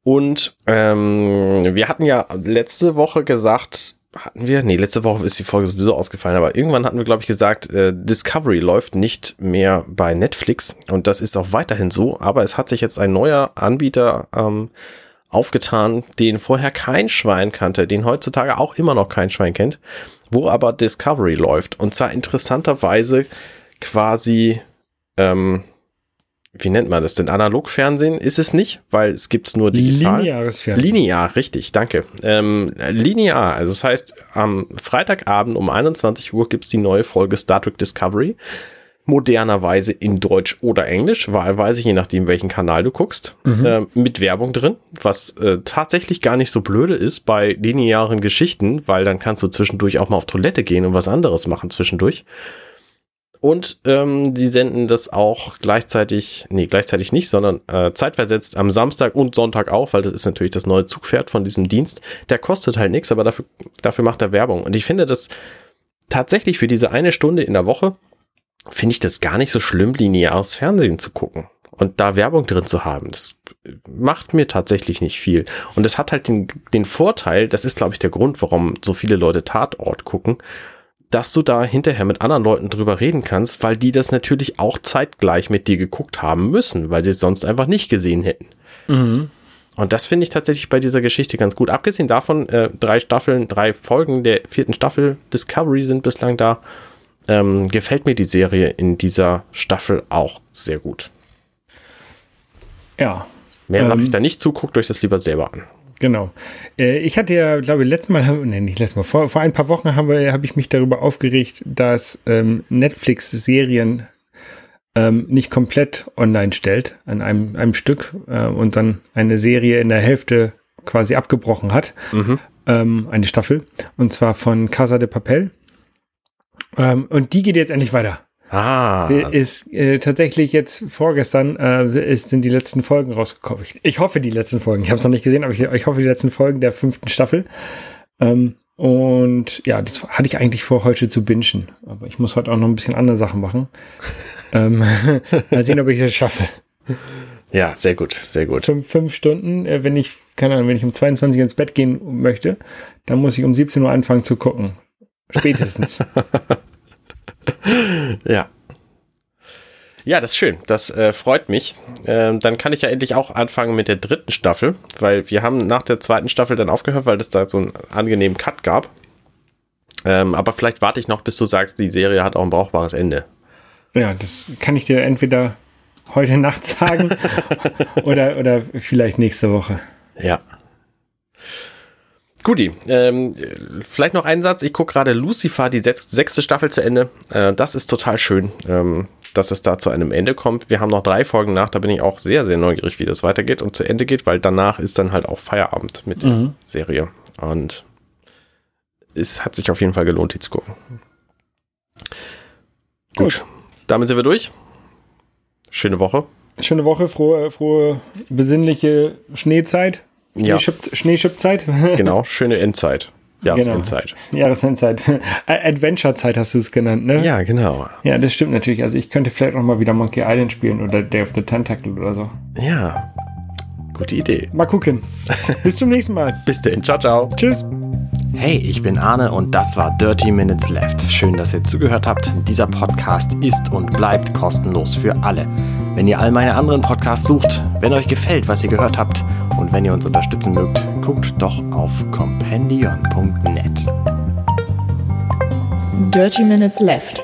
und ähm, wir hatten ja letzte Woche gesagt, hatten wir? Nee, letzte Woche ist die Folge sowieso ausgefallen, aber irgendwann hatten wir, glaube ich, gesagt, äh, Discovery läuft nicht mehr bei Netflix und das ist auch weiterhin so, aber es hat sich jetzt ein neuer Anbieter ähm, aufgetan, den vorher kein Schwein kannte, den heutzutage auch immer noch kein Schwein kennt, wo aber Discovery läuft und zwar interessanterweise quasi ähm, wie nennt man das denn? Analogfernsehen ist es nicht, weil es gibt's nur digital. Lineares Fernsehen. Linear, richtig, danke. Ähm, linear, also das heißt, am Freitagabend um 21 Uhr gibt's die neue Folge Star Trek Discovery. Modernerweise in Deutsch oder Englisch, wahlweise, je nachdem, welchen Kanal du guckst, mhm. äh, mit Werbung drin, was äh, tatsächlich gar nicht so blöde ist bei linearen Geschichten, weil dann kannst du zwischendurch auch mal auf Toilette gehen und was anderes machen zwischendurch. Und ähm, die senden das auch gleichzeitig, nee, gleichzeitig nicht, sondern äh, zeitversetzt am Samstag und Sonntag auch, weil das ist natürlich das neue Zugpferd von diesem Dienst. Der kostet halt nichts, aber dafür, dafür macht er Werbung. Und ich finde das tatsächlich für diese eine Stunde in der Woche, finde ich das gar nicht so schlimm, lineares Fernsehen zu gucken. Und da Werbung drin zu haben, das macht mir tatsächlich nicht viel. Und es hat halt den, den Vorteil, das ist, glaube ich, der Grund, warum so viele Leute Tatort gucken, dass du da hinterher mit anderen Leuten drüber reden kannst, weil die das natürlich auch zeitgleich mit dir geguckt haben müssen, weil sie es sonst einfach nicht gesehen hätten. Mhm. Und das finde ich tatsächlich bei dieser Geschichte ganz gut. Abgesehen davon, äh, drei Staffeln, drei Folgen der vierten Staffel Discovery sind bislang da. Ähm, gefällt mir die Serie in dieser Staffel auch sehr gut. Ja. Mehr ähm, sage ich da nicht zu, guckt euch das lieber selber an. Genau. Äh, ich hatte ja, glaube ich, letztes Mal, nee, nicht letztes Mal, vor, vor ein paar Wochen habe hab ich mich darüber aufgeregt, dass ähm, Netflix Serien ähm, nicht komplett online stellt an einem, einem Stück äh, und dann eine Serie in der Hälfte quasi abgebrochen hat. Mhm. Ähm, eine Staffel. Und zwar von Casa de Papel. Ähm, und die geht jetzt endlich weiter. Ah. Ist äh, tatsächlich jetzt vorgestern äh, ist, sind die letzten Folgen rausgekommen. Ich, ich hoffe die letzten Folgen. Ich habe es noch nicht gesehen, aber ich, ich, hoffe die letzten Folgen der fünften Staffel. Ähm, Und ja, das hatte ich eigentlich vor, heute zu bingen. Aber ich muss heute auch noch ein bisschen andere Sachen machen. ähm, mal sehen, ob ich das schaffe. Ja, sehr gut, sehr gut. Fünf, fünf Stunden, äh, wenn ich, keine Ahnung, wenn ich um 22 ins Bett gehen möchte, dann muss ich um 17 Uhr anfangen zu gucken. Spätestens. ja. Ja, das ist schön. Das äh, freut mich. Ähm, dann kann ich ja endlich auch anfangen mit der dritten Staffel, weil wir haben nach der zweiten Staffel dann aufgehört, weil es da so einen angenehmen Cut gab. Ähm, aber vielleicht warte ich noch, bis du sagst, die Serie hat auch ein brauchbares Ende. Ja, das kann ich dir entweder heute Nacht sagen oder, oder vielleicht nächste Woche. Ja. Guti, ähm, vielleicht noch ein Satz. Ich gucke gerade Lucifer, die sechste Staffel zu Ende. Äh, das ist total schön. Ähm, dass es da zu einem Ende kommt. Wir haben noch drei Folgen nach, da bin ich auch sehr, sehr neugierig, wie das weitergeht und zu Ende geht, weil danach ist dann halt auch Feierabend mit mhm. der Serie. Und es hat sich auf jeden Fall gelohnt, die zu gucken. Gut. Gut. Damit sind wir durch. Schöne Woche. Schöne Woche, frohe, frohe, besinnliche Schneezeit. Schneeschippzeit. genau, schöne Endzeit. Jahresendzeit. Genau. Jahresendzeit. Adventure-Zeit hast du es genannt, ne? Ja, genau. Ja, das stimmt natürlich. Also ich könnte vielleicht noch mal wieder Monkey Island spielen oder Day of the Tentacle oder so. Ja, gute Idee. Mal gucken. Bis zum nächsten Mal. Bis denn. Ciao, ciao. Tschüss. Hey, ich bin Arne und das war Dirty Minutes Left. Schön, dass ihr zugehört habt. Dieser Podcast ist und bleibt kostenlos für alle. Wenn ihr all meine anderen Podcasts sucht, wenn euch gefällt, was ihr gehört habt und wenn ihr uns unterstützen mögt, guckt doch auf compendion.net. Dirty Minutes Left